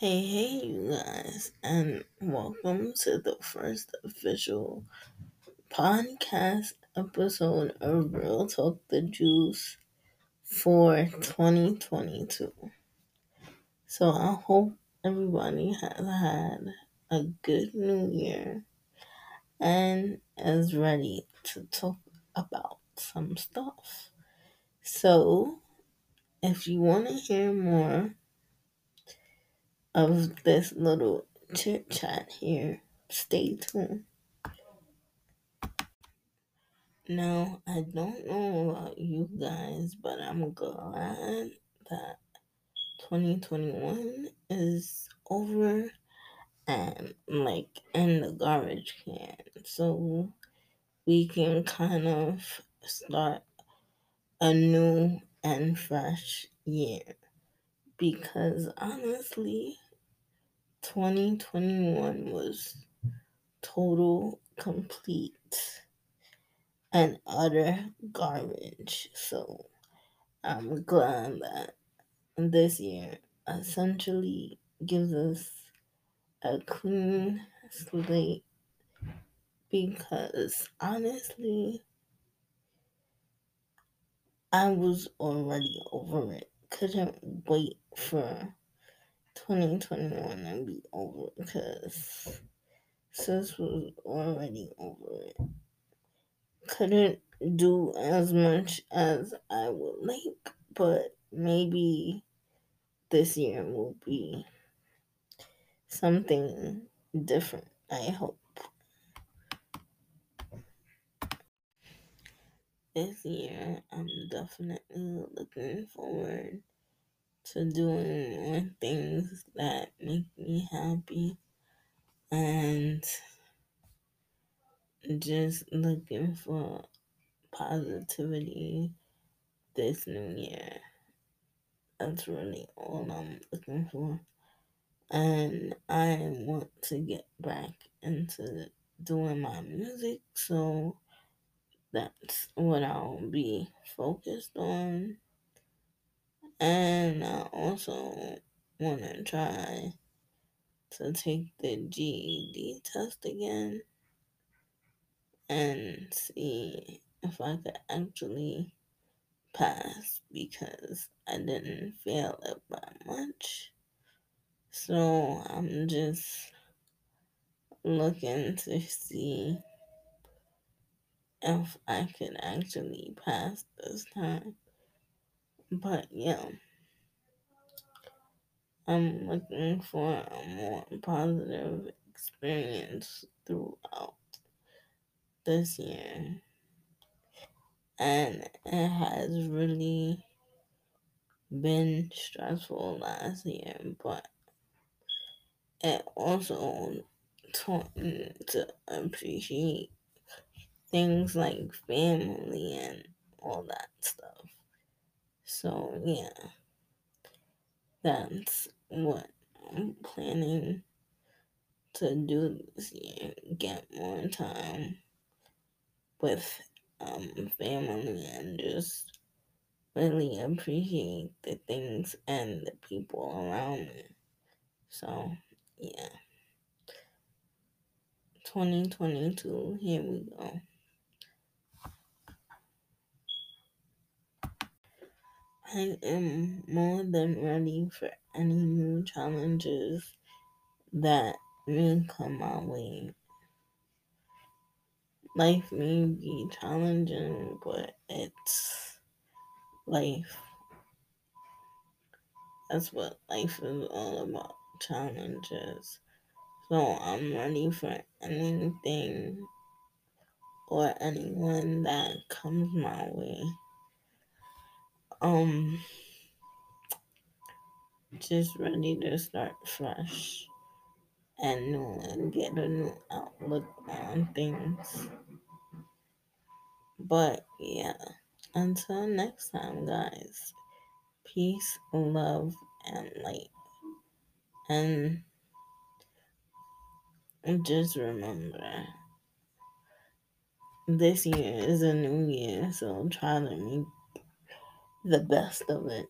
Hey, hey, you guys, and welcome to the first official podcast episode of Real Talk the Juice for 2022. So, I hope everybody has had a good new year and is ready to talk about some stuff. So, if you want to hear more of this little chit chat here, stay tuned. Now, I don't know about you guys, but I'm glad that 2021 is over and like in the garbage can. So we can kind of start a new and fresh year. Because honestly, 2021 was total, complete, and utter garbage. So I'm glad that this year essentially gives us a clean slate because honestly, I was already over it. Couldn't wait for 2021 to be over because sis was already over it. Couldn't do as much as I would like, but maybe this year will be something different, I hope. This year, I'm definitely looking forward to doing more things that make me happy and just looking for positivity this new year. That's really all I'm looking for. And I want to get back into doing my music, so that's what I'll be focused on. And I also want to try to take the GED test again and see if I could actually pass because I didn't fail it by much. So I'm just looking to see if I could actually pass this time. But yeah, I'm looking for a more positive experience throughout this year. And it has really been stressful last year, but it also taught me to appreciate things like family and all that stuff. So, yeah, that's what I'm planning to do this year get more time with um, family and just really appreciate the things and the people around me. So, yeah. 2022, here we go. I am more than ready for any new challenges that may come my way. Life may be challenging, but it's life. That's what life is all about challenges. So I'm ready for anything or anyone that comes my way. Um, just ready to start fresh and new and get a new outlook on things. But yeah, until next time, guys, peace, love, and light. And just remember, this year is a new year, so try to make the best of it.